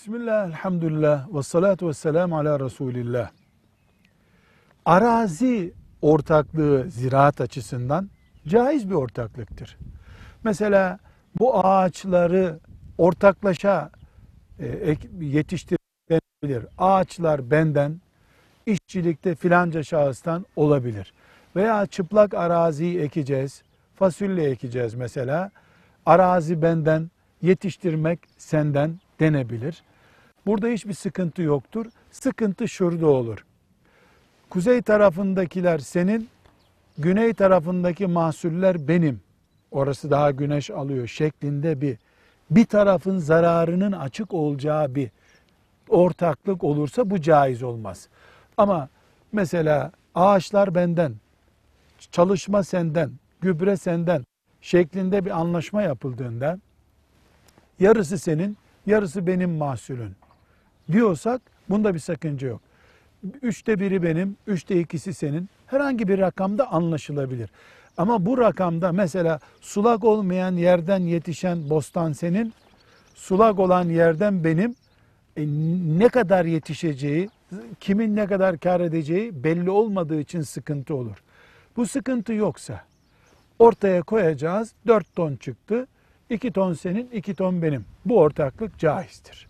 Bismillah, elhamdülillah, ve salatu ve selamu ala Resulillah. Arazi ortaklığı ziraat açısından caiz bir ortaklıktır. Mesela bu ağaçları ortaklaşa e, yetiştirilebilir. Ağaçlar benden, işçilikte filanca şahıstan olabilir. Veya çıplak araziyi ekeceğiz, fasulye ekeceğiz mesela. Arazi benden, yetiştirmek senden denebilir. Burada hiçbir sıkıntı yoktur. Sıkıntı şurada olur. Kuzey tarafındakiler senin, güney tarafındaki mahsuller benim. Orası daha güneş alıyor şeklinde bir bir tarafın zararının açık olacağı bir ortaklık olursa bu caiz olmaz. Ama mesela ağaçlar benden, çalışma senden, gübre senden şeklinde bir anlaşma yapıldığında yarısı senin, yarısı benim mahsulün diyorsak bunda bir sakınca yok. Üçte biri benim, üçte ikisi senin. Herhangi bir rakamda anlaşılabilir. Ama bu rakamda mesela sulak olmayan yerden yetişen bostan senin, sulak olan yerden benim. E, ne kadar yetişeceği, kimin ne kadar kar edeceği belli olmadığı için sıkıntı olur. Bu sıkıntı yoksa ortaya koyacağız. 4 ton çıktı. 2 ton senin, 2 ton benim. Bu ortaklık caizdir.